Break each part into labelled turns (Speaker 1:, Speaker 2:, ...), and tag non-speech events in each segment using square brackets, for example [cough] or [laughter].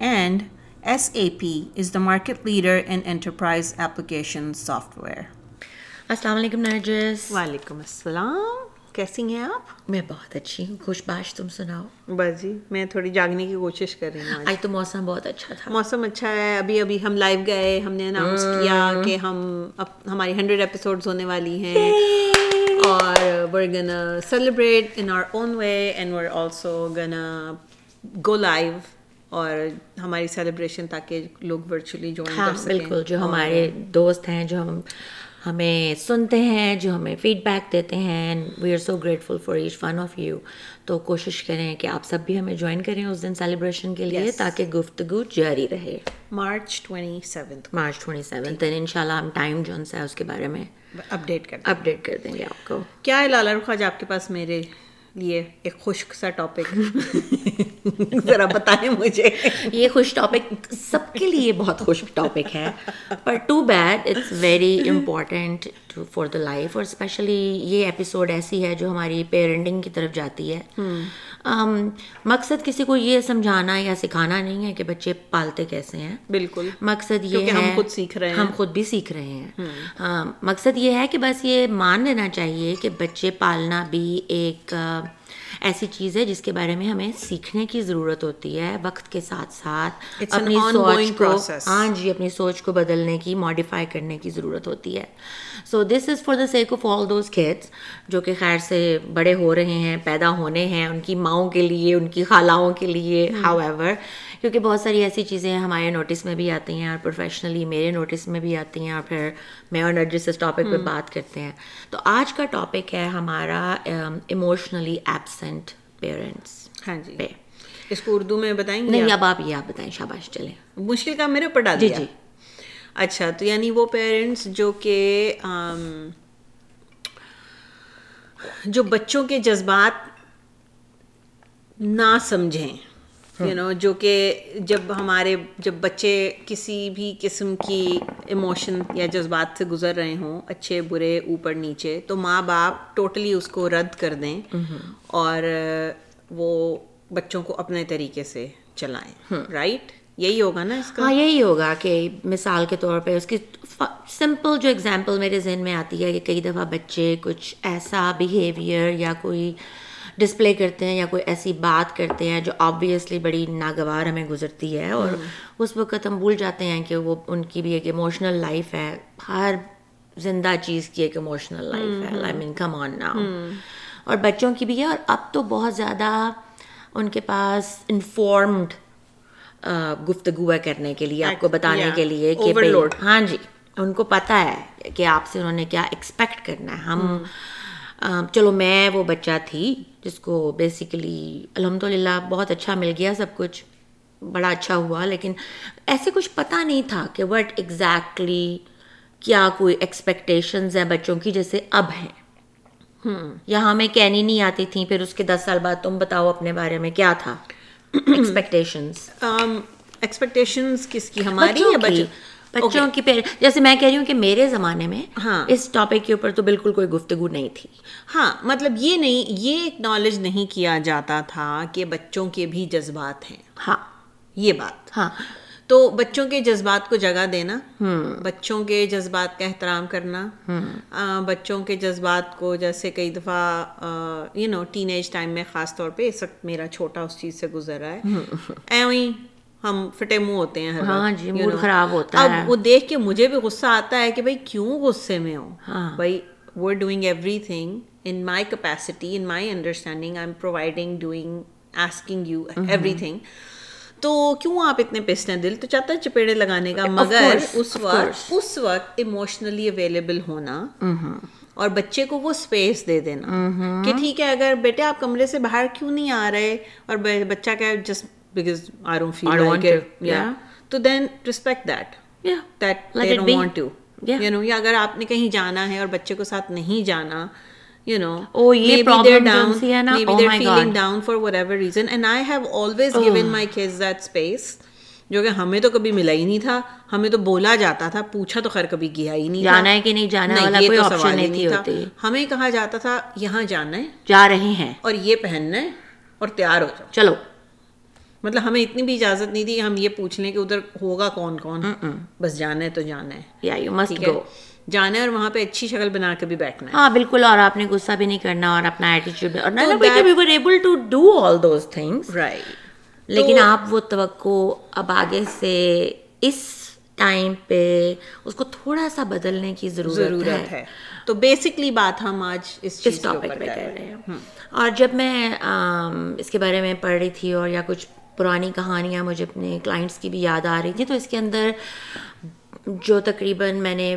Speaker 1: And SAP is the market leader in enterprise application software.
Speaker 2: السلام علیکم نرجس
Speaker 1: وعلیکم السلام کیسی ہیں آپ
Speaker 2: میں بہت اچھی ہوں. خوش باش تم سناؤ.
Speaker 1: بس جی میں تھوڑی جاگنے کی کوشش کر رہی ہوں
Speaker 2: آج. تو موسم بہت اچھا تھا.
Speaker 1: موسم اچھا ہے. ابھی ابھی ہم لائیو گئے. ہم نے اناؤنس کیا کہ ہم اب ہماری ہنڈریڈ ایپیسوڈز ہونے والی ہیں. اور we're gonna celebrate in our own way and we're also gonna go live اور ہماری سیلیبریشن تاکہ لوگ ورچولی جوائن
Speaker 2: ہاں
Speaker 1: کر سکیں۔
Speaker 2: بالکل جو ہمارے دوست ہیں جو ہم ہمیں سنتے ہیں جو ہمیں فیڈ بیک دیتے ہیں we are so grateful for each one of you تو کوشش کریں کہ آپ سب بھی ہمیں جوائن کریں اس دن سیلیبریشن کے لیے تاکہ گفتگو جاری رہے۔
Speaker 1: March twenty seventh
Speaker 2: March twenty seventh ان شاء اللہ ہم ٹائم جو ہے اس کے بارے میں
Speaker 1: اپڈیٹ کر
Speaker 2: اپڈیٹ کر دیں گے آپ کو۔
Speaker 1: کیا ہے لالا رخ آج آپ کے پاس میرے لیے ایک خشک سا ٹاپک ذرا بتائیں مجھے.
Speaker 2: یہ خوش ٹاپک سب کے لیے بہت خوش ٹاپک ہے. پر too bad it's very important for the life اور اسپیشلی یہ ایپیسوڈ ایسی ہے جو ہماری پیرنٹنگ کی طرف جاتی ہے. مقصد کسی کو یہ سمجھانا یا سکھانا نہیں ہے کہ بچے پالتے کیسے ہیں۔
Speaker 1: بالکل۔
Speaker 2: مقصد یہ ہے
Speaker 1: ہم خود سیکھ رہے ہیں۔
Speaker 2: ہم خود بھی سیکھ رہے ہیں۔ مقصد یہ ہے کہ بس یہ مان لینا چاہیے کہ بچے پالنا بھی ایک ایسی چیز ہے جس کے بارے میں ہمیں سیکھنے کی ضرورت ہوتی ہے وقت کے ساتھ ساتھ اپنی سوچ کو ہاں جی اپنی سوچ کو بدلنے کی ماڈیفائی کرنے کی ضرورت ہوتی ہے۔ So this is for the sake of all those کھیتس جو کہ خیر سے بڑے ہو رہے ہیں پیدا ہونے ہیں ان کی ماؤں کے لیے ان کی خالاؤں کے لیے ہاؤ ایور کیونکہ بہت ساری ایسی چیزیں ہمارے نوٹس میں بھی آتی ہیں اور پروفیشنلی میرے نوٹس میں بھی آتی ہیں اور پھر میں اور نرجس اس ٹاپک پہ بات کرتے ہیں۔ تو آج کا ٹاپک ہے ہمارا ایموشنلی ایبسنٹ پیرنٹس
Speaker 1: ہاں جی۔ اس کو اردو میں بتائیں گے
Speaker 2: نہیں اب آپ یہ آپ بتائیں شاباش چلیں۔
Speaker 1: مشکل کام میرے اوپر ڈال
Speaker 2: جی جی۔
Speaker 1: اچھا تو یعنی وہ پیرنٹس جو کہ جو بچوں کے جذبات نہ سمجھیں۔ یو نو جو کہ جب ہمارے جب بچے کسی بھی قسم کی ایموشن یا جذبات سے گزر رہے ہوں اچھے برے اوپر نیچے تو ماں باپ ٹوٹلی اس کو رد کر دیں اور وہ بچوں کو اپنے طریقے سے چلائیں رائٹ یہی ہوگا نا اس کا؟
Speaker 2: ہاں یہی ہوگا کہ مثال کے طور پہ اس کی سمپل جو اگزامپل میرے ذہن میں آتی ہے کہ کئی دفعہ بچے کچھ ایسا بیہیویئر یا کوئی ڈسپلے کرتے ہیں یا کوئی ایسی بات کرتے ہیں جو آبویسلی بڑی ناگوار ہمیں گزرتی ہے اور اس وقت ہم بھول جاتے ہیں کہ وہ ان کی بھی ایک ایموشنل لائف ہے۔ ہر زندہ چیز کی ایک ایموشنل لائف ہے۔ آئی مین کم آن ناؤ اور بچوں کی بھی ہے اور اب تو بہت زیادہ ان کے پاس انفارمڈ گفتگو ہے کرنے کے لیے آپ کو بتانے کے لیے کہ ہاں جی ان کو پتہ ہے کہ آپ سے انہوں نے کیا ایکسپیکٹ کرنا ہے۔ ہم چلو میں وہ بچہ تھی جس کو بیسیکلی الحمد للہ بہت اچھا مل گیا سب کچھ بڑا اچھا ہوا لیکن ایسے کچھ پتہ نہیں تھا کہ وٹ ایگزیکٹلی کیا کوئی ایکسپیکٹیشنز ہیں بچوں کی جیسے اب ہیں۔ یہاں ہمیں کہنی نہیں آتی تھیں پھر اس کے دس سال بعد تم بتاؤ اپنے بارے میں کیا تھا؟ [clears throat] ایکسپیکٹیشنز
Speaker 1: ایکسپیکٹیشنز کس کی ہماری یا بچوں
Speaker 2: کی جیسے میں کہہ رہی ہوں کہ میرے زمانے میں اس ٹاپک کے اوپر تو بالکل کوئی گفتگو نہیں تھی۔
Speaker 1: ہاں مطلب یہ نہیں یہ اکنالج نہیں کیا جاتا تھا کہ بچوں کے بھی جذبات ہیں۔
Speaker 2: ہاں۔
Speaker 1: یہ بات۔
Speaker 2: ہاں۔
Speaker 1: تو بچوں کے جذبات کو جگہ دینا۔ بچوں کے جذبات کا احترام کرنا۔ بچوں کے جذبات کو جیسے کئی دفعہ you know teenage time میں خاص طور پہ اس وقت میرا چھوٹا اس چیز سے گزر رہا ہے۔ ہم فٹے منہ ہوتے ہیں
Speaker 2: ہاں جی موڈ خراب ہوتا ہے۔
Speaker 1: اب وہ دیکھ کے مجھے بھی غصہ آتا ہے کہ بھائی کیوں غصے میں ہو؟ بھائی we doing everything in my capacity in my understanding I am providing doing asking you everything تو کیوں آپ اتنے پسٹ ہیں دل؟ تو چاہتا ہے چپیڑے لگانے کا مگر اس وقت اس وقت ایموشنلی اویلیبل ہونا اور بچے کو وہ اسپیس دے دینا کہ ٹھیک ہے اگر بیٹے آپ کمرے سے باہر کیوں نہیں آ رہے اور بچہ کیا جس because I don't feel like it یا تو then respect that that
Speaker 2: Let
Speaker 1: دے
Speaker 2: it
Speaker 1: don't
Speaker 2: be.
Speaker 1: Want to
Speaker 2: Yeah.
Speaker 1: You know یا اگر آپ نے کہیں جانا ہے اور بچے کو ساتھ نہیں جانا یو نو
Speaker 2: Oh, problem جو سی ہے نا, oh my God. Oh.
Speaker 1: Down for whatever reason and I have always given my kids that space جو کہ ہمیں تو کبھی ملا ہی نہیں تھا ہمیں تو بولا جاتا تھا پوچھا تو خیر کبھی گیا ہی نہیں
Speaker 2: جانا ہے کہ نہیں جانا والا کوئی آپشن نہیں
Speaker 1: تھا ہمیں کہا جاتا تھا یہاں جانا ہے
Speaker 2: جا رہے ہیں
Speaker 1: اور یہ پہننا ہے اور تیار ہو جاؤ
Speaker 2: چلو
Speaker 1: مطلب ہمیں اتنی بھی اجازت نہیں تھی ہم یہ پوچھ لیں کہ ادھر ہوگا کون کون۔ بس جانا ہے تو جانا ہے۔
Speaker 2: یا یو مسٹ
Speaker 1: ٹھیک ہے؟
Speaker 2: گو
Speaker 1: جانا ہے اور وہاں پہ اچھی شکل بنا کے بھی بیٹھنا ہے۔
Speaker 2: ہاں بالکل اور آپ نے غصہ بھی نہیں کرنا اور اپنا ایٹیچیوڈ اور
Speaker 1: that-
Speaker 2: we were able to do all those things
Speaker 1: right
Speaker 2: لیکن آپ وہ توقع اب آگے سے اس ٹائم پہ اس کو تھوڑا سا بدلنے کی ضرورت
Speaker 1: ہے۔ تو بیسکلی بات ہم آج اس
Speaker 2: ٹاپک پہ
Speaker 1: کر رہے ہیں۔
Speaker 2: اور جب میں اس کے بارے میں پڑھ رہی تھی اور یا کچھ پرانی کہانیاں مجھے اپنے کلائنٹس کی بھی یاد آ رہی تھی تو اس کے اندر جو تقریباً میں نے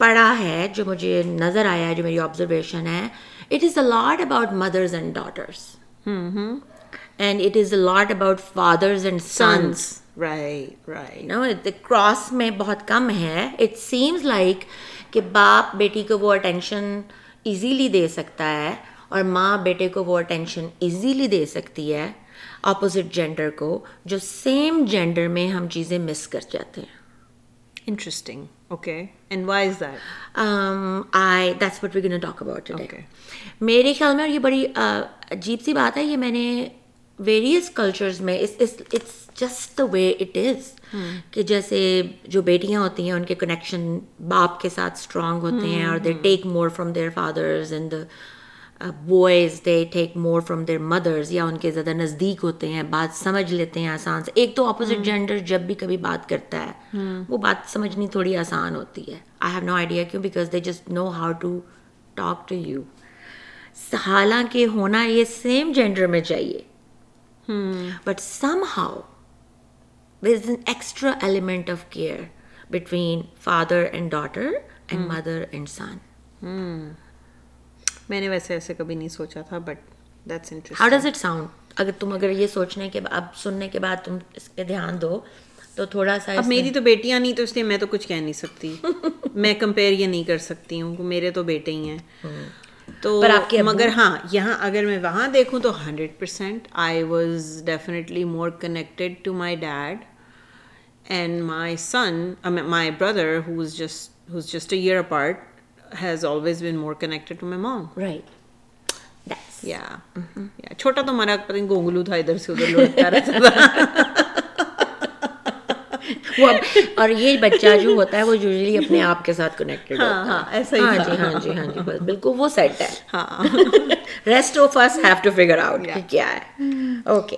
Speaker 2: پڑھا ہے جو مجھے نظر آیا ہے جو میری آبزرویشن ہے it is a lot about mothers and daughters and it is a lot about fathers and sons
Speaker 1: right right
Speaker 2: no cross میں بہت کم ہے۔ اٹ سیمز لائک کہ باپ بیٹی کو وہ اٹینشن ایزیلی دے سکتا ہے اور ماں بیٹے کو وہ اٹینشن ایزیلی دے سکتی ہے۔ اپوزٹ جینڈر کو جو سیم جینڈر میں ہم چیزیں مس کر جاتے ہیں۔
Speaker 1: Interesting okay and why is that
Speaker 2: I that's what we gonna talk about
Speaker 1: Okay.
Speaker 2: میرے خیال میں اور یہ بڑی عجیب سی بات ہے یہ میں نے ویریئس کلچرز میں it's just the way it is کہ جیسے جو بیٹیاں ہوتی ہیں ان کے کنیکشن باپ کے ساتھ اسٹرانگ ہوتے ہیں اور they take more from their fathers and boys they take more from their mothers یا ان کے زیادہ نزدیک ہوتے ہیں بات سمجھ لیتے ہیں آسان سے۔ ایک تو اپوزٹ جینڈر جب بھی کبھی بات کرتا ہے وہ بات سمجھنی تھوڑی آسان ہوتی ہے۔ آئی ہیو نو آئیڈیا کیوں because they just know how to talk to you حالانکہ ہونا یہ سیم جینڈر میں چاہیے۔ But somehow there is an extra element of care between father and daughter and mother and son
Speaker 1: میں نے ویسے ایسے کبھی نہیں سوچا تھا but that's
Speaker 2: how
Speaker 1: interesting
Speaker 2: does it sound اگر تم اگر یہ سوچنے کے اب سننے کے بعد تم اس پہ دھیان دو تو تھوڑا سا
Speaker 1: اب میری تو بیٹیاں نہیں تو اس لیے میں تو کچھ کہہ نہیں سکتی۔ [laughs] میں کمپیئر یہ نہیں کر سکتی ہوں میرے تو بیٹے ہی ہیں۔ تو مگر ہاں یہاں اگر میں وہاں دیکھوں تو hundred percent I was definitely more connected to my dad and my son my brother who's just who's just a year apart has always been more connected to my mom
Speaker 2: right
Speaker 1: یا چھوٹا تو ہمارا پتہ نہیں گونگلو تھا ادھر سے ادھر لڑکتا رہتا تھا
Speaker 2: وہ اور یہ بچہ جو ہوتا ہے وہ یوزلی اپنے آپ کے ساتھ کنیکٹڈ ہوتا ہے
Speaker 1: ایسا ہی
Speaker 2: ہاں جی ہاں جی ہاں جی بس بالکل وہ سیٹ ہے
Speaker 1: ہاں
Speaker 2: rest of us have to figure out کیا ہے اوکے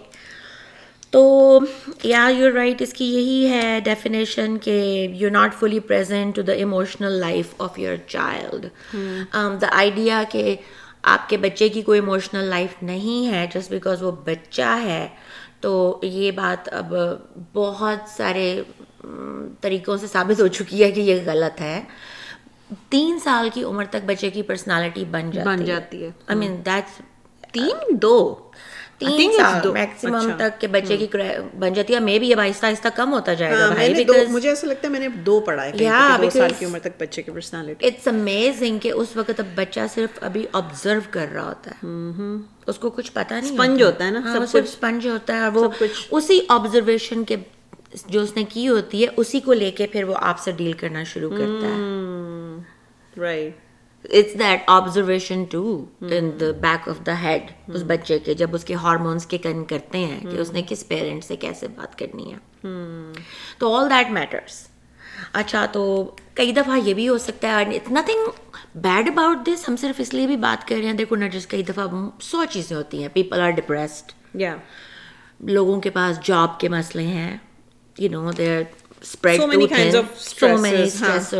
Speaker 2: تو یا یو رائٹ اس کی یہی ہے ڈیفینیشن کہ you not fully present to the emotional life of your child the idea کہ آپ کے بچے کی کوئی ایموشنل لائف نہیں ہے جسٹ بیکاز وہ بچہ ہے تو یہ بات اب بہت سارے طریقوں سے ثابت ہو چکی ہے کہ یہ غلط ہے. تین سال کی عمر تک بچے کی پرسنالٹی بن جاتی
Speaker 1: بن جاتی ہے.
Speaker 2: آئی مین دیٹس
Speaker 1: تین؟ دو؟
Speaker 2: تین سال میکسیمم تک کے بچے کی بن جاتی ہے مے اب آہستہ آہستہ کم ہوتا جائے گا بھائی
Speaker 1: مجھے ایسا لگتا ہے میں نے دو پڑھا ہے دو سال کی عمر تک بچے کی پرسنالٹی
Speaker 2: اٹس امیزنگ کہ اس وقت اب بچہ صرف ابھی آبزرو کر رہا ہوتا ہے۔ اس کو کچھ پتا نہیں
Speaker 1: اسپنج ہوتا۔ ہے نا
Speaker 2: سب کچھ۔ اسپنج ہوتا ہے اور وہ اسی آبزرویشن کے جو اس نے کی ہوتی ہے اسی کو لے کے پھر وہ آپ سے ڈیل کرنا شروع کرتا ہے۔
Speaker 1: Right
Speaker 2: it's that observation to in the back of the head اس بچے کے جب اس کے ہارمونس کے کن کرتے ہیں کہ اس نے کس پیرنٹ سے کیسے بات کرنی ہے تو آل دیٹ میٹرس اچھا تو کئی دفعہ یہ بھی ہو سکتا ہے it's nothing bad about this ہم صرف اس لیے بھی بات کر رہے ہیں دیکھو نرجس کئی دفعہ سو چیزیں ہوتی ہیں پیپل آر ڈپریسڈ
Speaker 1: یا
Speaker 2: لوگوں کے پاس جاب کے مسئلے ہیں یو نو دیر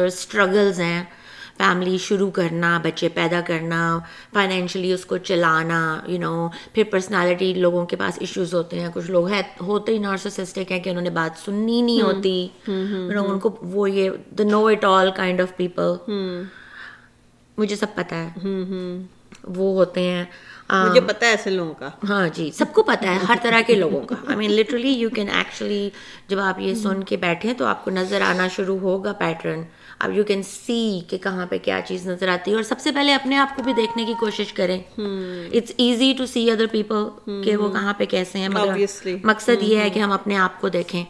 Speaker 2: اسٹرگلز ہیں فیملی شروع کرنا بچے پیدا کرنا فائنینشلی اس کو چلانا یو نو پھر پرسنالٹی لوگوں کے پاس ایشوز ہوتے ہیں۔ کچھ لوگ ہے ہوتے ہی نارسسٹک ہیں کہ انہوں نے بات سننی نہیں ہوتی۔ ان کو وہ یہ the know it all kind of people مجھے سب پتا ہے۔ وہ ہوتے ہیں۔
Speaker 1: مجھے پتا ہے ایسے لوگوں کا۔
Speaker 2: ہاں جی سب کو پتا ہے ہر طرح کے لوگوں کا۔ I mean literally you can actually جب آپ یہ سن کے بیٹھیں تو آپ کو نظر آنا شروع ہوگا پیٹرن اب یو کین سی کہ کہاں پہ کیا چیز نظر آتی ہے اور سب سے پہلے اپنے آپ کو بھی دیکھنے کی کوشش کریں۔ It's easy to see other people کہ وہ کہاں پہ کیسے ہیں مگر مقصد یہ ہے کہ ہم اپنے آپ کو دیکھیں۔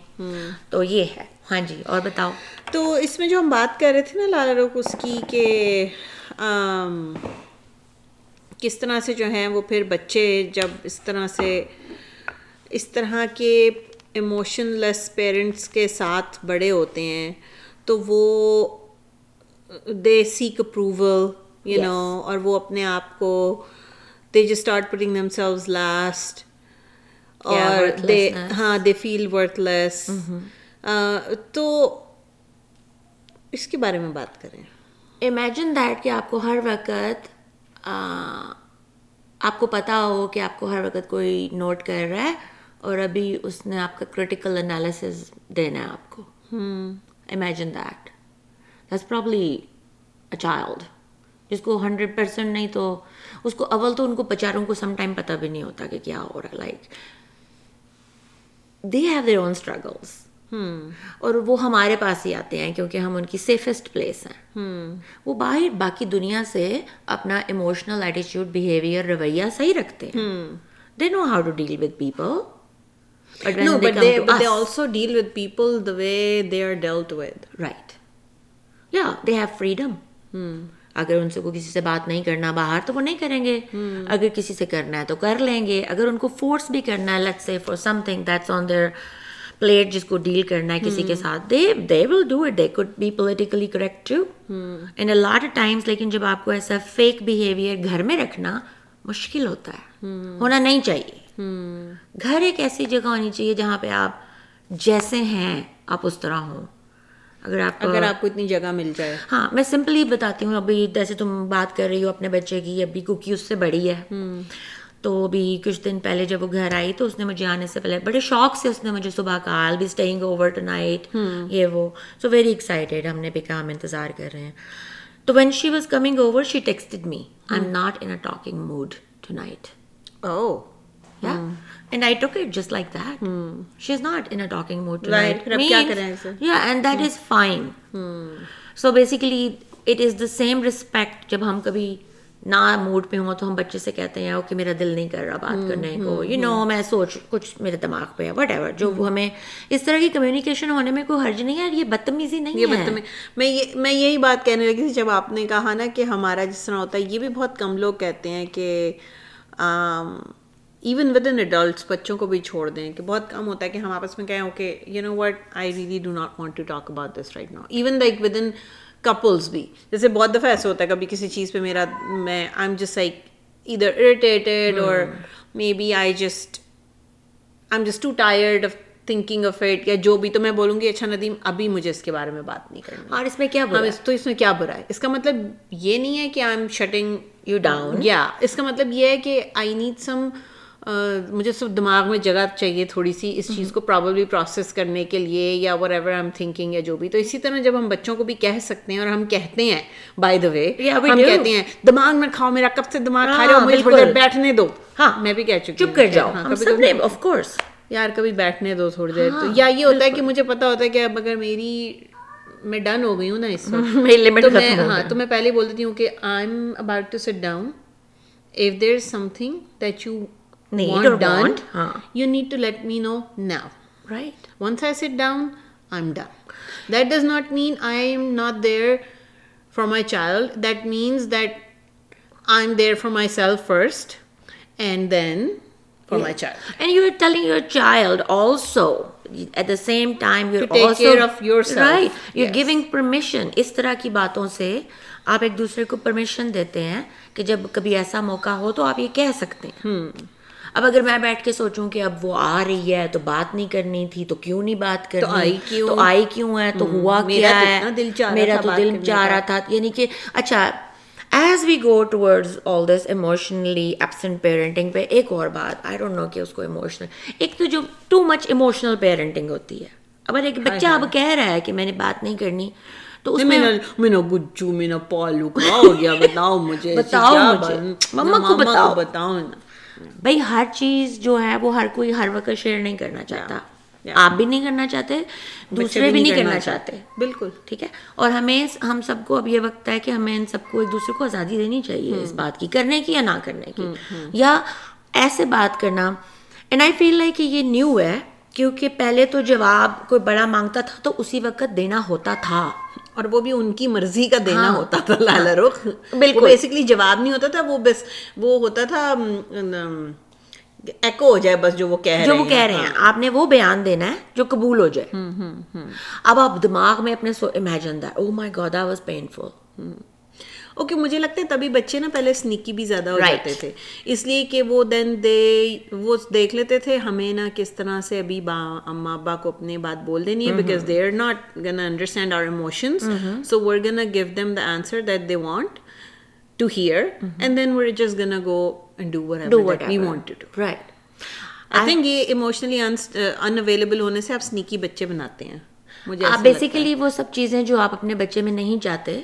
Speaker 2: تو یہ ہے۔ ہاں جی اور بتاؤ۔
Speaker 1: تو اس میں جو ہم بات کر رہے تھے نا لالا روک اس کی کہ کس طرح سے جو ہیں وہ پھر بچے جب اس طرح سے اس طرح کے ایموشن لیس پیرنٹس کے ساتھ بڑے ہوتے ہیں تو وہ they seek approval you know اور وہ اپنے آپ کو دے جو start putting themselves last اور دے ہاں دے فیل ورتھ لیس تو اس کے بارے میں بات کریں۔
Speaker 2: امیجن دیٹ کہ آپ کو ہر وقت آپ کو پتا ہو کہ آپ کو ہر وقت کوئی نوٹ کر رہا ہے اور ابھی اس نے آپ کا کرٹیکل انالیسز دینا ہے آپ کو۔ Imagine that that's probably a child جس کو ہنڈریڈ پرسینٹ نہیں تو اس کو اول تو ان کو بچاروں کو سم ٹائم پتہ بھی نہیں ہوتا کہ کیا ہو رہا ہے. Like they have their own struggles اور وہ ہمارے پاس ہی آتے ہیں کیونکہ ہم ان کی سیفسٹ پلیس ہیں. وہ باہر باقی دنیا سے اپنا ایموشنل ایٹیچیوڈ بیہیویئر رویہ صحیح رکھتے ہیں. They know how to deal with people
Speaker 1: No, but they, but they also deal with people the way they are dealt
Speaker 2: Yeah, they have freedom. اگر ان سے کو کسی سے بات نہیں کرنا باہر تو وہ نہیں کریں گے. اگر کسی سے کرنا ہے تو کر لیں گے. اگر ان کو فورس بھی کرنا ہے let's say for something that's on their plate جس کو ڈیل کرنا ہے کسی کے ساتھ they they will do it they could be politically correct to in a lot times لیکن جب آپ کو ایسا فیک بیہیویئر گھر میں رکھنا مشکل ہوتا ہے. ہونا نہیں چاہیے. گھر ایک ایسی جگہ ہونی چاہیے جہاں پہ آپ جیسے ہیں آپ اس طرح ہوں.
Speaker 1: اگر آپ اگر آپ کو اتنی جگہ مل جائے۔
Speaker 2: ہاں میں سمپلی بتاتی ہوں ابھی جیسے تم بات کر رہی ہو اپنے بچے کی ابھی کوکی اس سے بڑی ہے۔ تو ابھی کچھ دن پہلے جب وہ گھر آئی تو اس نے مجھے آنے سے پہلے بڑے شوق سے اس نے مجھے صبح کہا I'll be staying over tonight یہ وہ۔ سو ویری ایکسائٹیڈ ہم نے بھی کہا ہم انتظار کر رہے ہیں۔ تو when she was coming over she texted me I am not in talking mood tonight
Speaker 1: oh
Speaker 2: and I took it just like that she is not in talking mood یا and that is fine so basically it is the same respect جب ہم کبھی نہ mood پہ ہوں تو ہم بچے سے کہتے ہیں کہ میرا دل نہیں کر رہا بات کرنے کو یو نو میں سوچ کچھ میرے دماغ پہ ہے وٹ ایور جو ہمیں اس طرح کی کمیونیکیشن ہونے میں کوئی حرج نہیں ہے یہ بدتمیزی نہیں ہے
Speaker 1: میں یہ میں یہی بات کہنے لگی تھی جب آپ نے کہا نا کہ ہمارا جس طرح ہوتا ہے یہ بھی بہت کم لوگ کہتے ہیں کہ ایون ود ان ایڈلٹس بچوں کو بھی چھوڑ دیں کہ بہت کم ہوتا ہے کہ ہم آپس میں کہیں okay you know what I really do not want to talk about this right now even like with in couples بھی. جیسے بہت دفعہ ایسا ہوتا ہے کبھی کسی چیز پہ میرا میں آئی ایم جسٹ لائک ادھر اریٹیٹیڈ اور maybe I just I am just too tired of thinking of it یا جو بھی. تو میں بولوں گی اچھا ندیم ابھی مجھے اس کے بارے میں بات نہیں کرنی
Speaker 2: اور اس میں کیا
Speaker 1: تو اس میں کیا برا ہے؟ اس کا مطلب یہ نہیں ہے کہ I am shutting
Speaker 2: you down
Speaker 1: یا اس کا مطلب یہ ہے کہ آئی نیڈ سم مجھے صرف دماغ میں جگہ چاہیے تھوڑی سی اس چیز کو پرابلی پروسیس کرنے کے لیے یا ور ایور ایم تھنکنگ یا جو بھی۔ تو اسی طرح جب ہم بچوں کو بھی کہہ سکتے ہیں اور ہم کہتے ہیں بائی دا وے ہم کہتے ہیں دماغ میں کھاؤ میرا کب سے دماغ کھا رہے ہو؟ مجھے تھوڑی دیر بیٹھنے دو۔ ہاں میں بھی کہہ چکی
Speaker 2: چپ کر جاؤ۔ آف کورس
Speaker 1: یار کبھی بیٹھنے دو تھوڑی دیر۔ تو یا یہ ہوتا ہے کہ مجھے پتا ہوتا ہے کہ اب اگر میری میں ڈن ہو گئی ہوں نا اس [laughs] وقت ہاں تو میں پہلے بول دیتی ہوں کہ I am about to sit down if there something that you
Speaker 2: need or
Speaker 1: done,
Speaker 2: want, huh.
Speaker 1: you need to let me know now.
Speaker 2: Right.
Speaker 1: Once I sit down, I'm done. That does not mean I am not there for my child. That means that I'm there for myself first and then for
Speaker 2: Yeah.
Speaker 1: my child.
Speaker 2: And you're telling your child also at the same time you're
Speaker 1: To take
Speaker 2: also
Speaker 1: care of yourself.
Speaker 2: right you're
Speaker 1: Yes.
Speaker 2: giving permission اس طرح کی باتوں سے آپ ایک دوسرے کو permission دیتے ہیں کہ جب کبھی ایسا موقع ہو تو آپ یہ کہہ سکتے ہیں اب اگر میں بیٹھ کے سوچوں کہ اب وہ آ رہی ہے تو بات نہیں کرنی تھی تو کیوں نہیں بات کرنی؟
Speaker 1: آئی کیوں؟
Speaker 2: تو آئی کیوں ہے؟ تو ہوا کیا
Speaker 1: تو
Speaker 2: ہے؟ میرا تو دل چاہ۔ رہا تھا۔ یعنی کہ اچھا as we go towards all this emotionally absent parenting پہ ایک اور بات آئی ڈونٹ نو کہ اس کو ایموشنل ایک تو جو ٹو مچ ایموشنل پیرنٹنگ ہوتی ہے۔ اگر ایک بچہ اب کہہ رہا ہے کہ میں نے بات نہیں کرنی تو اس میں
Speaker 1: مینا گجو مینا پالو کیا ہو گیا؟ بتاؤ مجھے
Speaker 2: بتاؤ مجھے۔ مما کو بتاؤ۔
Speaker 1: بتاؤ نا۔
Speaker 2: بھائی ہر چیز جو ہے وہ ہر کوئی ہر وقت شیئر نہیں کرنا چاہتا۔ آپ بھی نہیں کرنا چاہتے دوسرے بھی نہیں کرنا چاہتے۔
Speaker 1: بالکل۔
Speaker 2: ٹھیک ہے؟ اور ہمیں ہم سب کو اب یہ وقت ہے کہ ہمیں ان سب کو ایک دوسرے کو آزادی دینی چاہیے اس بات کی کرنے کی یا نہ کرنے کی۔ یا ایسے بات کرنا۔ اینڈ آئی فیل لائک کہ یہ نیو ہے کیونکہ پہلے تو جواب کوئی بڑا مانگتا تھا تو اسی وقت دینا ہوتا تھا۔
Speaker 1: اور وہ بھی ان کی مرضی کا دینا ہوتا تھا لالا رخ۔ بالکل۔ بیسکلی جواب نہیں ہوتا تھا وہ بس وہ ہوتا تھا ایکو ہو جائے بس جو وہ کہہ
Speaker 2: جو وہ کہہ رہے ہیں۔ آپ نے وہ بیان دینا ہے جو قبول ہو جائے۔ اب آپ دماغ میں اپنے imagine the oh my God was painful
Speaker 1: okay مجھے لگتا ہے تبھی بچے نا پہلے سنیکی بھی زیادہ ہو جاتے تھے۔ اس لیے کہ وہ دین دے وہ دیکھ لیتے تھے ہمیں نا کس طرح سے ابھی با اما ابا کو اپنی بات بول دینی ہے because they are not gonna understand our emotions so we're gonna give them the answer that they want to hear and then we're just gonna go and do what we want to do right I think یہ emotionally unavailable ہونے سے آپ سنیکی بچے بناتے ہیں
Speaker 2: آپ basically وہ سب چیزیں جو آپ اپنے بچے میں نہیں چاہتے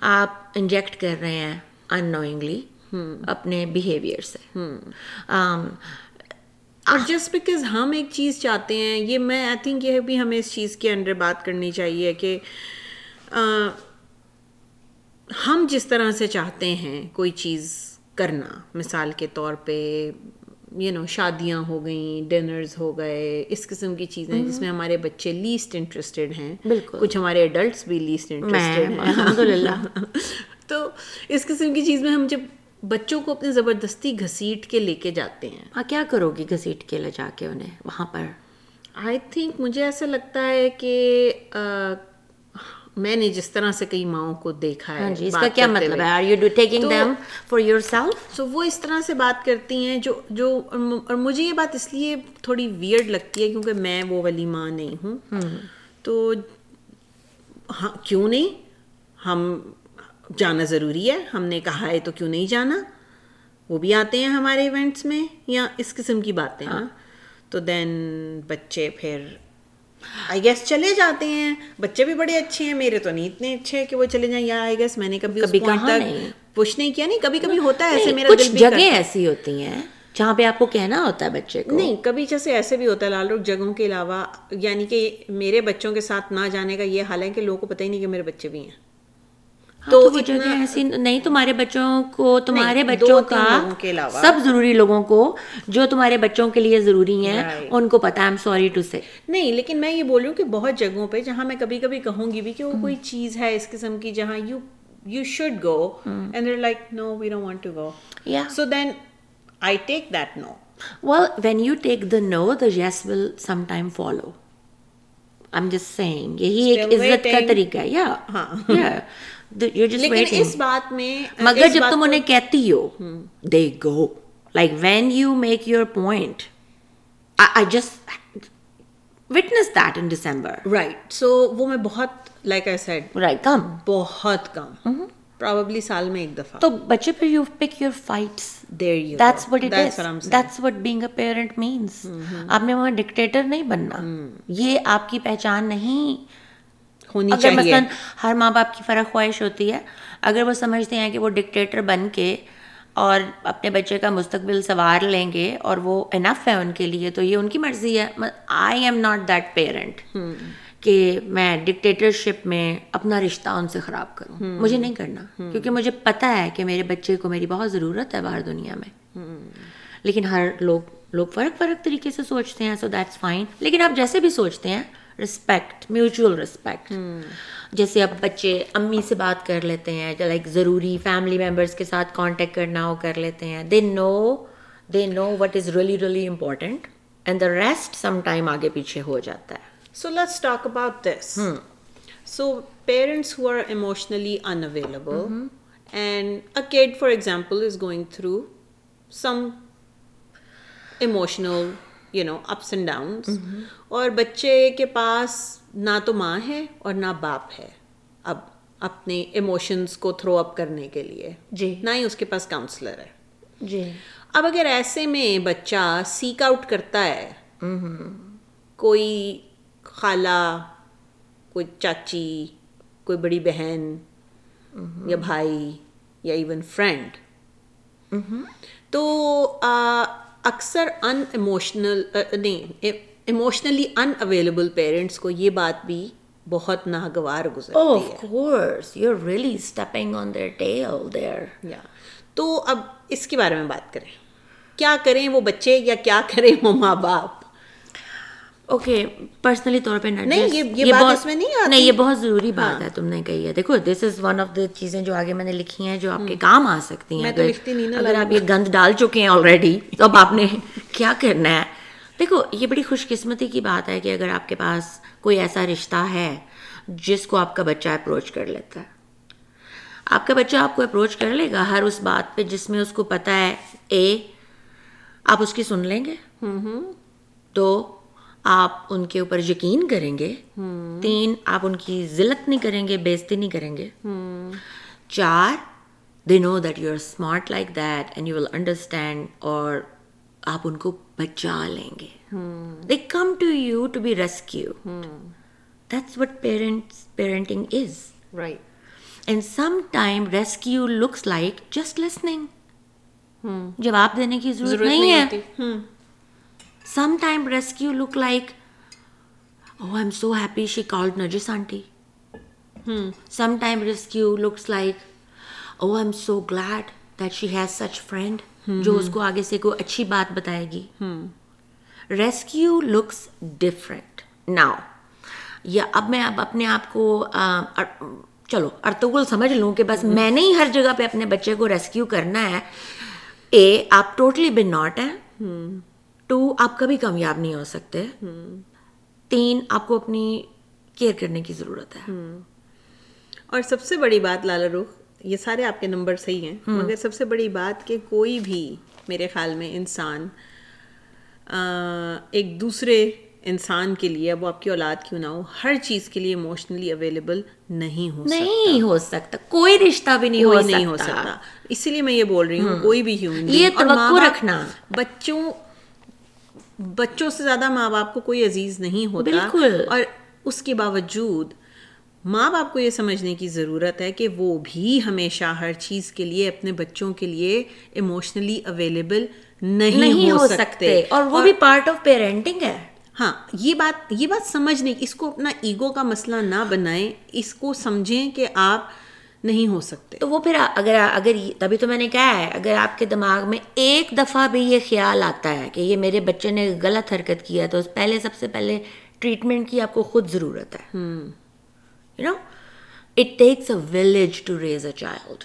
Speaker 2: آپ انجیکٹ کر رہے ہیں ان نوئنگلی اپنے بیہیویئر سے۔
Speaker 1: اور جسٹ بیکاز ہم ایک چیز چاہتے ہیں یہ میں آئی تھنک یہ بھی ہمیں اس چیز کے انڈر بات کرنی چاہیے کہ ہم جس طرح سے چاہتے ہیں کوئی چیز کرنا مثال کے طور پہ یو نو شادیاں ہو گئیں ڈنرز ہو گئے اس قسم کی چیزیں جس میں ہمارے بچے لیسٹ انٹرسٹیڈ ہیں۔ کچھ ہمارے ایڈلٹس بھی لیسٹ انٹرسٹیڈ ہیں۔ الحمد للہ [laughs] تو اس قسم کی چیز میں ہم جب بچوں کو اپنے زبردستی گھسیٹ کے لے کے جاتے ہیں۔
Speaker 2: ہاں کیا کرو گی گھسیٹ کے لے جا کے انہیں وہاں پر؟
Speaker 1: آئی تھنک مجھے ایسا لگتا ہے کہ میں نے جس طرح سے کئی ماؤں کو دیکھا ہے
Speaker 2: جی اس کا کیا مطلب ہے؟ Are you taking them for yourself
Speaker 1: so وہ اس طرح سے بات کرتی ہیں جو جو اور مجھے یہ بات اس لیے تھوڑی ویئرڈ لگتی ہے کیونکہ میں وہ والی ماں نہیں ہوں۔ تو ہاں کیوں نہیں؟ ہم جانا ضروری ہے۔ ہم نے کہا ہے تو کیوں نہیں جانا؟ وہ بھی آتے ہیں ہمارے ایونٹس میں یا اس قسم کی باتیں ہاں۔ تو دین بچے پھر آئی گیس چلے جاتے ہیں۔ بچے بھی بڑے اچھے ہیں۔ میرے تو نہیں اتنے اچھے کہ وہ چلے جائیں۔ یا آئی گیس میں نے کبھی کبھی پوچھ نہیں۔ کیا۔ نہیں کبھی کبھی ہوتا ہے ایسے میرا
Speaker 2: کچھ جگہیں ایسی ہوتی ہیں جہاں پہ آپ کو کہنا ہوتا ہے بچے کو۔
Speaker 1: نہیں کبھی جیسے ایسے بھی ہوتا ہے لال روک جگہوں کے علاوہ یعنی کہ میرے بچوں کے ساتھ نہ جانے کا یہ حال ہے کہ لوگوں کو پتہ ہی نہیں کہ میرے بچے بھی ہیں۔
Speaker 2: تو وہ جگہ ایسی نہیں تمہارے بچوں کو تمہارے بچوں کا سب ضروری لوگوں کو جو تمہارے بچوں کے لیے ضروری ہیں ان کو پتا ایم سوری ٹو سے
Speaker 1: نہیں لیکن میں یہ بول رہی ہوں کہ بہت جگہوں پہ جہاں میں کبھی کبھی کہوں گی بھی کہ وہ کوئی چیز ہے اس قسم کی جہاں you you should go and like no we don't want to go so then I take that no
Speaker 2: well when you take the no the yes will some time follow I am just saying یہی ایک عزت کا طریقہ ہے یا
Speaker 1: اس بات میں
Speaker 2: مگر جب تم انہیں کہتی ہو they go like when you make your point I just witness that in December
Speaker 1: right so وہ میں بہت لائک آئی سیڈ
Speaker 2: رائٹ کم.
Speaker 1: بہت کم. پرابلی سال میں ایک دفعہ.
Speaker 2: تو بچے پہ you pick your fights that's what it is that's what being a parent means آپ نے وہاں ڈکٹیٹر نہیں بننا. یہ آپ کی پہچان نہیں. ہونی چاہیے۔ مثلاً ہر ماں باپ کی فرق خواہش ہوتی ہے اگر وہ سمجھتے ہیں کہ وہ ڈکٹیٹر بن کے اور اپنے بچے کا مستقبل سنوار لیں گے اور وہ انف ہے ان کے لیے تو یہ ان کی مرضی ہے۔ I am not that parent کہ میں ڈکٹیٹرشپ میں اپنا رشتہ ان سے خراب کروں۔ مجھے نہیں کرنا۔ کیونکہ مجھے پتہ ہے کہ میرے بچے کو میری بہت ضرورت ہے باہر دنیا میں۔ لیکن ہر لوگ لوگ فرق فرق طریقے سے سوچتے ہیں سو دیٹس فائن لیکن آپ جیسے بھی سوچتے ہیں رسپیکٹ میوچل رسپیکٹ جیسے اب بچے امی سے بات کر لیتے ہیں لائک ضروری فیملی ممبرس کے ساتھ کانٹیکٹ کرنا ہو کر لیتے ہیں۔ They know they know what is really really important and the rest some time آگے پیچھے ہو جاتا ہے۔
Speaker 1: So let's talk about this so parents who are emotionally unavailable and a kid for example is going through some emotional you know ups and downs اور بچے کے پاس نہ تو ماں ہے اور نہ باپ ہے اب اپنے ایموشنس کو تھرو اپ کرنے کے لیے.
Speaker 2: جی.
Speaker 1: نہ ہی اس کے پاس کاؤنسلر ہے.
Speaker 2: جی.
Speaker 1: اب اگر ایسے میں بچہ سیک آؤٹ کرتا ہے کوئی خالہ کوئی چاچی کوئی بڑی بہن یا بھائی یا ایون فرینڈ تو اکثر ان ایموشنل نہیں ایموشنلی ان اویلیبل پیرنٹس کو یہ بات بھی بہت ناگوار گزرتی ہے۔ تو اب اس کے بارے میں بات کریں۔ کیا کریں وہ بچے یا کیا کریں وہ ماں باپ؟
Speaker 2: اوکے پرسنلی طور پہ
Speaker 1: نہیں یہ بات اس میں نہیں
Speaker 2: نہیں یہ بہت ضروری بات ہے تم نے کہی ہے۔ دیکھو this is one of the چیزیں جو آگے میں نے لکھی ہیں جو آپ کے کام آ سکتی ہیں۔ اگر آپ یہ گند ڈال چکے ہیں آلریڈی تو اب آپ نے کیا کرنا ہے؟ دیکھو یہ بڑی خوش قسمتی کی بات ہے کہ اگر آپ کے پاس کوئی ایسا رشتہ ہے جس کو آپ کا بچہ اپروچ کر لیتا ہے۔ آپ کا بچہ آپ کو اپروچ کر لے گا ہر اس بات پہ جس میں اس کو پتہ ہے اے آپ اس کی سن لیں گے؟ تو آپ ان کے اوپر یقین کریں گے تین آپ ان کی ذلت نہیں کریں گے بےزتی نہیں کریں گے۔ چار they know that you are smart like that and you will understand اور آپ ان کو بچا لیں گے۔ They come to you to be rescue that's what parents parenting is right and some time rescue looks like just listening جواب دینے کی ضرورت نہیں ہے۔ Some time rescue look like oh I am so happy she called Nargis aunty some time rescue looks like oh I am so glad that she has such friend جو اس کو آگے سے کوئی اچھی بات بتائے گی ریسکیو لکس ڈفرینٹ ناؤ یا اب میں اب اپنے آپ کو چلو ارتغل سمجھ لوں کہ بس میں نے ہی ہر جگہ پہ اپنے بچے کو ریسکیو کرنا ہے اے آپ ٹوٹلی بن ناٹ ہیں ٹو آپ کبھی کامیاب نہیں ہو سکتے. تین آپ کو اپنی کیئر کرنے کی ضرورت ہے.
Speaker 1: اور سب سے بڑی بات لالا رخ یہ سارے آپ کے نمبر صحیح ہیں مگر سب سے بڑی بات کہ کوئی بھی میرے خیال میں انسان ایک دوسرے انسان کے لیے وہ آپ کی اولاد کیوں نہ ہو ہر چیز کے لیے اموشنلی اویلیبل نہیں ہو
Speaker 2: نہیں ہو سکتا. کوئی رشتہ بھی نہیں ہو
Speaker 1: نہیں ہو سکتا. اسی لیے میں یہ بول رہی ہوں کوئی بھی ہیومن
Speaker 2: یہ توقع رکھنا.
Speaker 1: بچوں بچوں سے زیادہ ماں باپ کو کوئی عزیز نہیں ہوتا اور اس کے باوجود ماں باپ کو یہ سمجھنے کی ضرورت ہے کہ وہ بھی ہمیشہ ہر چیز کے لیے اپنے بچوں کے لیے ایموشنلی اویلیبل نہیں ہو سکتے۔
Speaker 2: اور وہ بھی پارٹ آف پیرنٹنگ ہے۔
Speaker 1: ہاں یہ بات یہ بات سمجھنے اس کو اپنا ایگو کا مسئلہ نہ بنائیں۔ اس کو سمجھیں کہ آپ نہیں ہو سکتے۔
Speaker 2: تو وہ پھر اگر اگر تبھی تو میں نے کہا ہے اگر آپ کے دماغ میں ایک دفعہ بھی یہ خیال آتا ہے کہ یہ میرے بچے نے غلط حرکت کیا تو پہلے سب سے پہلے ٹریٹمنٹ کی آپ کو خود ضرورت ہے۔ You know it takes a village to raise a child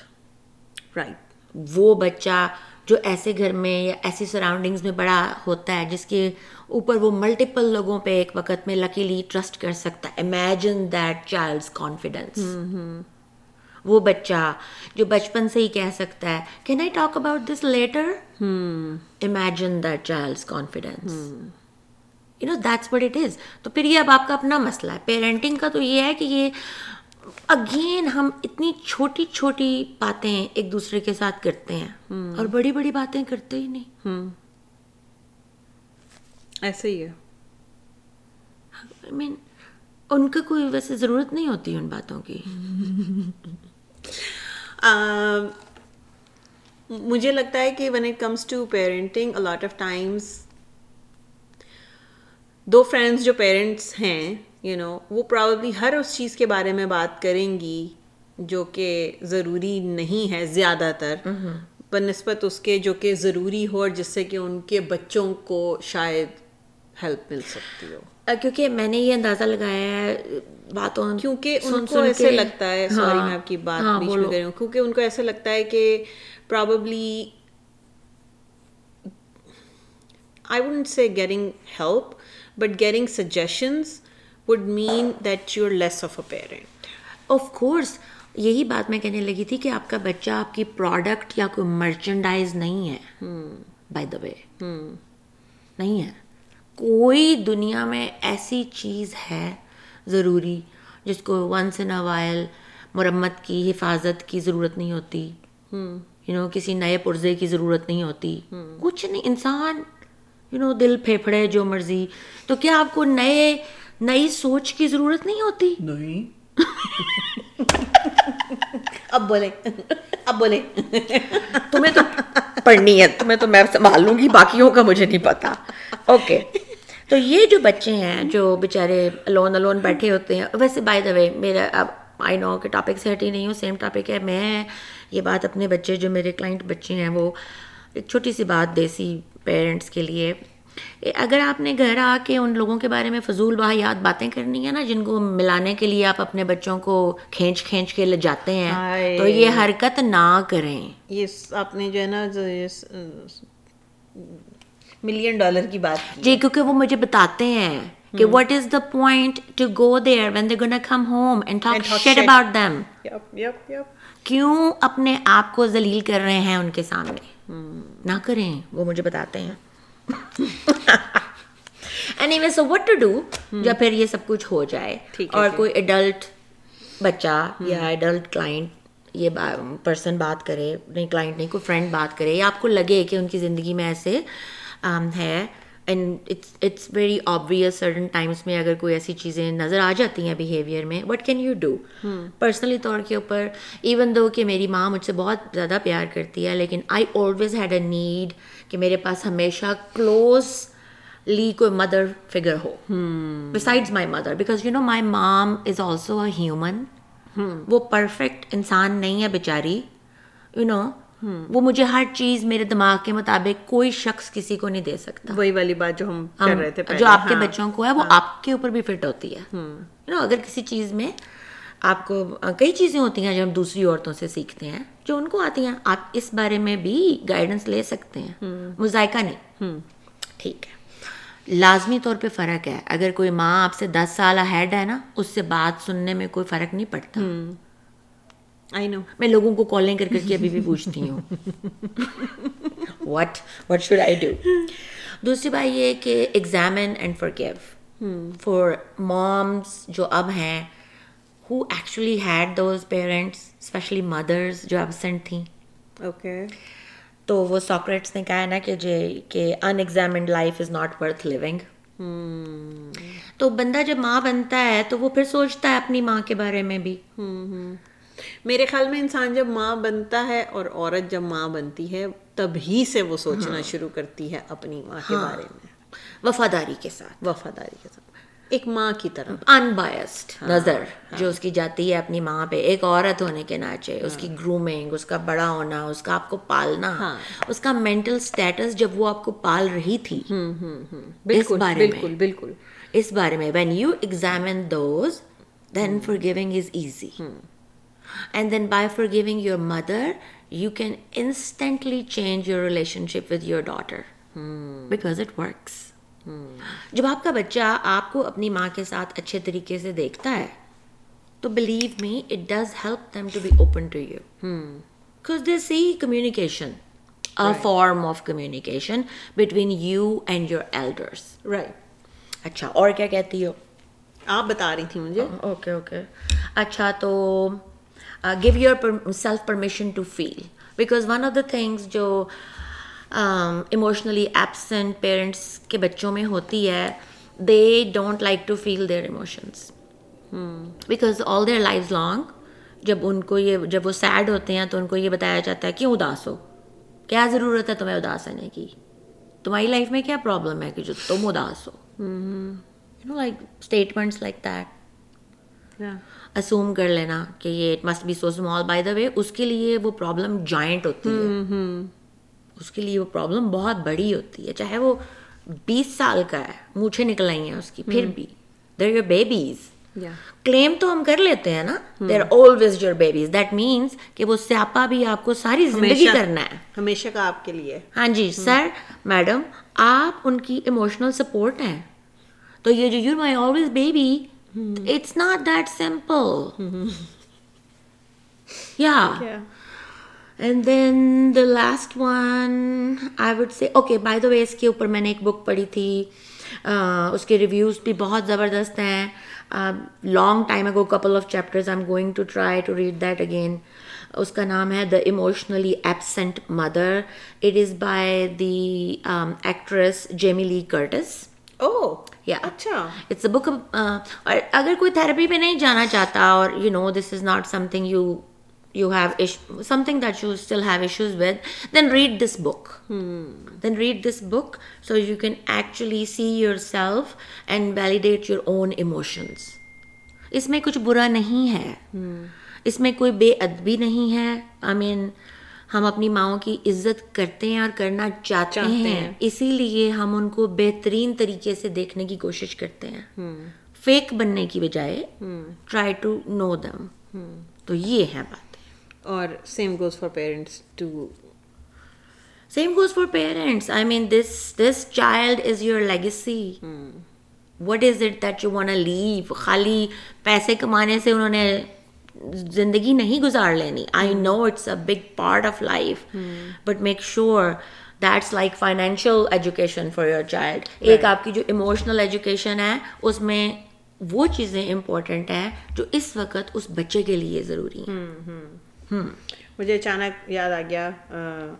Speaker 2: right وہ بچہ جو ایسے گھر میں یا ایسی سراؤنڈنگس میں بڑا ہوتا ہے جس کے اوپر وہ ملٹیپل لوگوں پہ ایک وقت میں لکیلی ٹرسٹ کر سکتا ہے۔ امیجن دیٹ چائلڈ کانفیڈینس وہ بچہ جو بچپن سے ہی کہہ سکتا ہے can I talk about this later imagine that child confidence you know that's what it is تو پھر یہ اب آپ کا اپنا مسئلہ ہے۔ پیرنٹنگ کا تو یہ ہے کہ یہ اگین ہم اتنی چھوٹی چھوٹی باتیں ایک دوسرے کے ساتھ کرتے ہیں اور بڑی بڑی باتیں کرتے ہی نہیں۔
Speaker 1: ایسے ہی ہے۔
Speaker 2: مین ان کا کوئی ویسے ضرورت نہیں ہوتی ان باتوں کی۔ [laughs]
Speaker 1: مجھے لگتا ہے کہ when it comes to parenting a lot of times do friends جو پیرنٹس ہیں یو نو وہ پراؤڈلی ہر اس چیز کے بارے میں بات کریں گی جو کہ ضروری نہیں ہے زیادہ تر بہ نسبت اس کے جو کہ ضروری ہو اور جس سے کہ ان کے بچوں کو شاید ہیلپ مل سکتی ہو۔
Speaker 2: کیونکہ میں نے یہ اندازہ لگایا ہے باتوں
Speaker 1: کیونکہ ان کو ایسے لگتا ہے سوری میں آپ کی بات بیچ میں کر رہی ہوں۔ کیونکہ ان کو ایسا لگتا ہے کہ probably I wouldn't say getting help but getting suggestions would mean that you less of a parent
Speaker 2: of course یہی بات میں کہنے لگی تھی کہ آپ کا بچہ آپ کی پروڈکٹ یا کوئی مرچنڈائز نہیں ہے۔ بائی دا وے نہیں ہے۔ کوئی دنیا میں ایسی چیز ہے ضروری جس کو ونس ان وائل مرمت کی حفاظت کی ضرورت نہیں ہوتی۔ یو نو کسی نئے پرزے کی ضرورت نہیں ہوتی۔ کچھ نہیں انسان یو نو دل پھیپھڑے جو مرضی۔ تو کیا آپ کو نئے نئی سوچ کی ضرورت نہیں ہوتی؟
Speaker 1: نہیں۔ [laughs] اب بولے۔ اب بولے۔
Speaker 2: تمہیں تو پڑھنی ہے تمہیں تو میں سنبھال لوں گی باقیوں کا مجھے نہیں پتا۔ اوکے تو یہ جو بچے ہیں جو بیچارے لون الون بیٹھے ہوتے ہیں ویسے بائی دا وے میرا اب آئی نو کہ ٹاپک سے ہٹی نہیں ہوں سیم ٹاپک ہے میں یہ بات اپنے بچے جو میرے کلائنٹ بچے ہیں وہ ایک چھوٹی سی بات دیسی پیرنٹس کے لیے۔ اگر آپ نے گھر آ کے ان لوگوں کے بارے میں فضول باحیات باتیں کرنی ہیں نا جن کو ملانے کے لیے آپ اپنے بچوں کو کھینچ کھینچ کے لے جاتے ہیں تو یہ حرکت نہ کریں۔
Speaker 1: یہ آپ نے جو ہے نا ملین ڈالر کی بات
Speaker 2: جی کیونکہ وہ مجھے بتاتے ہیں کہ what is the point to go there when they gonna come home and talk shit about them کیوں اپنے آپ کو ذلیل کر رہے ہیں ان کے سامنے؟ نہ کریں وہ مجھے بتاتے ہیں۔ Anyway so what to do جب پھر یہ سب کچھ ہو جائے؟ اور کوئی ایڈلٹ بچہ یا ایڈلٹ کلائنٹ یہ پرسن بات کرے نہیں کلائنٹ نہیں کوئی فرینڈ بات کرے یا آپ کو لگے کہ ان کی زندگی میں ایسے ہے۔ And it's very obvious certain times میں اگر کوئی ایسی چیزیں نظر آ جاتی ہیں بیہیویئر میں what can you do personally طور کے اوپر ایون دو کہ میری ماں مجھ سے بہت زیادہ پیار کرتی ہے لیکن I always had a need کہ میرے پاس ہمیشہ کلوز لی کوئی mother figure who. Besides my mother because you know my mom is also a human وہ پرفیکٹ انسان نہیں ہے بیچاری۔ یو نو وہ مجھے ہر چیز میرے دماغ کے مطابق کوئی شخص کسی کو نہیں دے سکتا۔
Speaker 1: وہی والی بات جو ہم کر رہے تھے
Speaker 2: جو آپ کے بچوں کو ہے وہ آپ کے اوپر بھی فٹ ہوتی ہے۔ یو نو اگر کسی چیز میں آپ کو کئی چیزیں ہوتی ہیں جو ہم دوسری عورتوں سے سیکھتے ہیں جو ان کو آتی ہیں آپ اس بارے میں بھی گائیڈنس لے سکتے ہیں۔ مذائقہ نہیں۔ ٹھیک ہے۔ لازمی طور پہ فرق ہے۔ اگر کوئی ماں آپ سے دس سال ہیڈ ہے نا اس سے بات سننے میں کوئی فرق نہیں پڑتا۔
Speaker 1: آئی نو
Speaker 2: میں لوگوں کو کالیں کر کر کے ابھی بھی پوچھتی ہوں what what should I do دوسری بات یہ کہ examine and forgive for moms جو اب ہیں ہو actually had those parents especially mothers جو ایبسنٹ تھیں
Speaker 1: اوکے
Speaker 2: تو وہ ساکریٹس نے کہا نا کہ جی کہ unexamined life is not worth living تو بندہ جب ماں بنتا ہے تو وہ پھر سوچتا ہے اپنی ماں کے بارے میں بھی
Speaker 1: میرے خیال میں انسان جب ماں بنتا ہے اور عورت جب ماں بنتی ہے تبھی سے وہ سوچنا شروع کرتی ہے اپنی ماں کے بارے میں۔
Speaker 2: وفاداری کے ساتھ۔
Speaker 1: وفاداری کے ساتھ۔ ایک ماں کی طرف۔
Speaker 2: ان بایسڈ نظر۔ جو اس کی جاتی ہے اپنی ماں پہ۔ ایک عورت ہونے کے ناچے اس کی گرومنگ اس کا بڑا ہونا اس کا آپ کو پالنا اس کا مینٹل اسٹیٹس جب وہ آپ کو پال رہی تھی۔
Speaker 1: بارے بالکل بالکل۔
Speaker 2: اس بارے میں۔ When you examine those then forgiving is easy and then by forgiving your mother you can instantly change your relationship with your daughter because it works جب آپ کا بچہ آپ کو اپنی ماں کے ساتھ اچھے طریقے سے دیکھتا ہے تو believe me it does help them to be open to you because they see communication form of communication between you and your elders
Speaker 1: right
Speaker 2: اچھا اور کیا کہتی ہو؟
Speaker 1: آپ بتا رہی تھی مجھے۔
Speaker 2: Okay okay. اچھا تو give yourself permission to feel because one of the things جو ایموشنلی ایبسنٹ پیرنٹس کے بچوں میں ہوتی ہے they don't like to feel their emotions because all their life long جب ان کو یہ جب وہ سیڈ ہوتے ہیں تو ان کو یہ بتایا جاتا ہے کیوں اداس ہو کیا ضرورت ہے تمہیں اداس ہونے کی تمہاری لائف میں کیا پرابلم ہے کہ جو تم اداس ہو you know like statements like that assume کر لینا کہ یہ it must be so small by the way اس کے لیے وہ پرابلم جوائنٹ ہوتی ہے اس کے لیے وہ پرابلم بہت بڑی ہوتی ہے چاہے وہ بیس سال کا ہے مونچھے نکل آئی ہیں اس کی پھر بھی دیر یور بیبیز کلیم تو ہم کر لیتے ہیں نا they're always your babies that means کہ وہ سیاپا بھی آپ کو ساری زندگی کرنا ہے
Speaker 1: ہمیشہ کا آپ کے لیے
Speaker 2: ہاں جی سر میڈم آپ ان کی ایموشنل سپورٹ ہیں. تو یہ جو your my always baby it's not that simple یا and then the last one I would say okay by the way اس کے اوپر میں نے ایک بک پڑھی تھی اس کے ریویوز بھی بہت زبردست ہیں long time ago couple of chapters I am going to try to read that again اس کا نام ہے the emotionally absent mother it is by the actress Jamie Lee Curtis
Speaker 1: oh
Speaker 2: یا
Speaker 1: اچھا
Speaker 2: اٹس اے بک اور اگر کوئی تھراپی پہ نہیں جانا چاہتا اور you know this is not something you you have something that you still have issues with then read this book then read this book so you can actually see yourself and validate your own emotions اس میں کچھ برا نہیں ہے اس میں کوئی بے ادبی نہیں ہے آئی مین ہم
Speaker 1: اپنی
Speaker 2: ماؤں
Speaker 1: کی
Speaker 2: عزت کرتے ہیں اور کرنا چاہتے ہیں۔ اسی لیے ہم ان کو بہترین طریقے سے دیکھنے کی کوشش کرتے ہیں۔ فیک بننے کی
Speaker 1: بجائے ٹرائی ٹو نو دم تو
Speaker 2: یہ ہے بات۔ اور same goes for parents too same goes for parents I mean this this child is your legacy what is it that you want leave خالی پیسے کمانے سے انہوں نے زندگی نہیں گزار لینی. I know it's a big part of life but make sure that's like financial education for your child ایک آپ کی جو اموشنل ایجوکیشن ہے اس میں وہ چیزیں
Speaker 1: امپورٹنٹ ہیں جو اس وقت اس بچے کے لیے ضروری ہیں. Hmm, hmm. Hmm. مجھے اچانک یاد آ گیا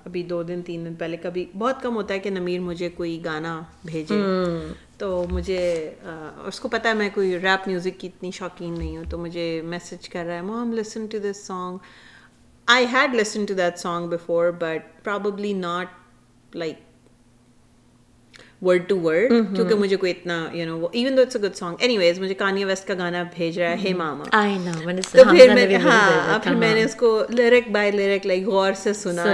Speaker 1: ابھی دو دن تین دن پہلے کبھی بہت کم ہوتا ہے کہ نمیر مجھے کوئی گانا بھیجے۔ تو مجھے اس کو پتہ ہے میں کوئی ریپ میوزک کی اتنی شوقین نہیں ہوں تو مجھے میسج کر رہا ہے mom listen to this song I had listen to that song before but probably not like word to word کیونکہ مجھے کوئی اتنا you know even though it's a
Speaker 2: good song
Speaker 1: anyways
Speaker 2: مجھے
Speaker 1: کانیا
Speaker 2: ویسٹ
Speaker 1: کا
Speaker 2: گانا بھیج
Speaker 1: رہا
Speaker 2: ہے
Speaker 1: ہے
Speaker 2: ماما
Speaker 1: تو
Speaker 2: پھر
Speaker 1: میں ہاں پھر میں نے ہاں، اس کو
Speaker 2: لیرک
Speaker 1: بائی لیرک لائک غور سے سنا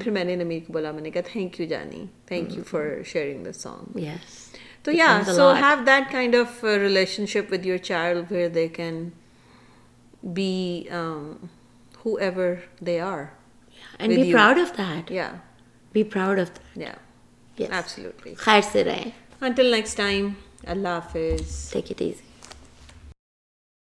Speaker 1: پھر میں نے نمیر کو بولا میں نے کہا تھینک یو جانی
Speaker 2: thank
Speaker 1: you for
Speaker 2: sharing this
Speaker 1: song
Speaker 2: تو
Speaker 1: yeah so have that kind of relationship with your child where they can be whoever
Speaker 2: they
Speaker 1: are
Speaker 2: and
Speaker 1: be
Speaker 2: proud of that
Speaker 1: yeah
Speaker 2: be proud of that
Speaker 1: yeah
Speaker 2: yes.
Speaker 1: Absolutely.
Speaker 2: خیر سے رہیں.
Speaker 1: Until next next time اللہ
Speaker 2: حافظ. Take it easy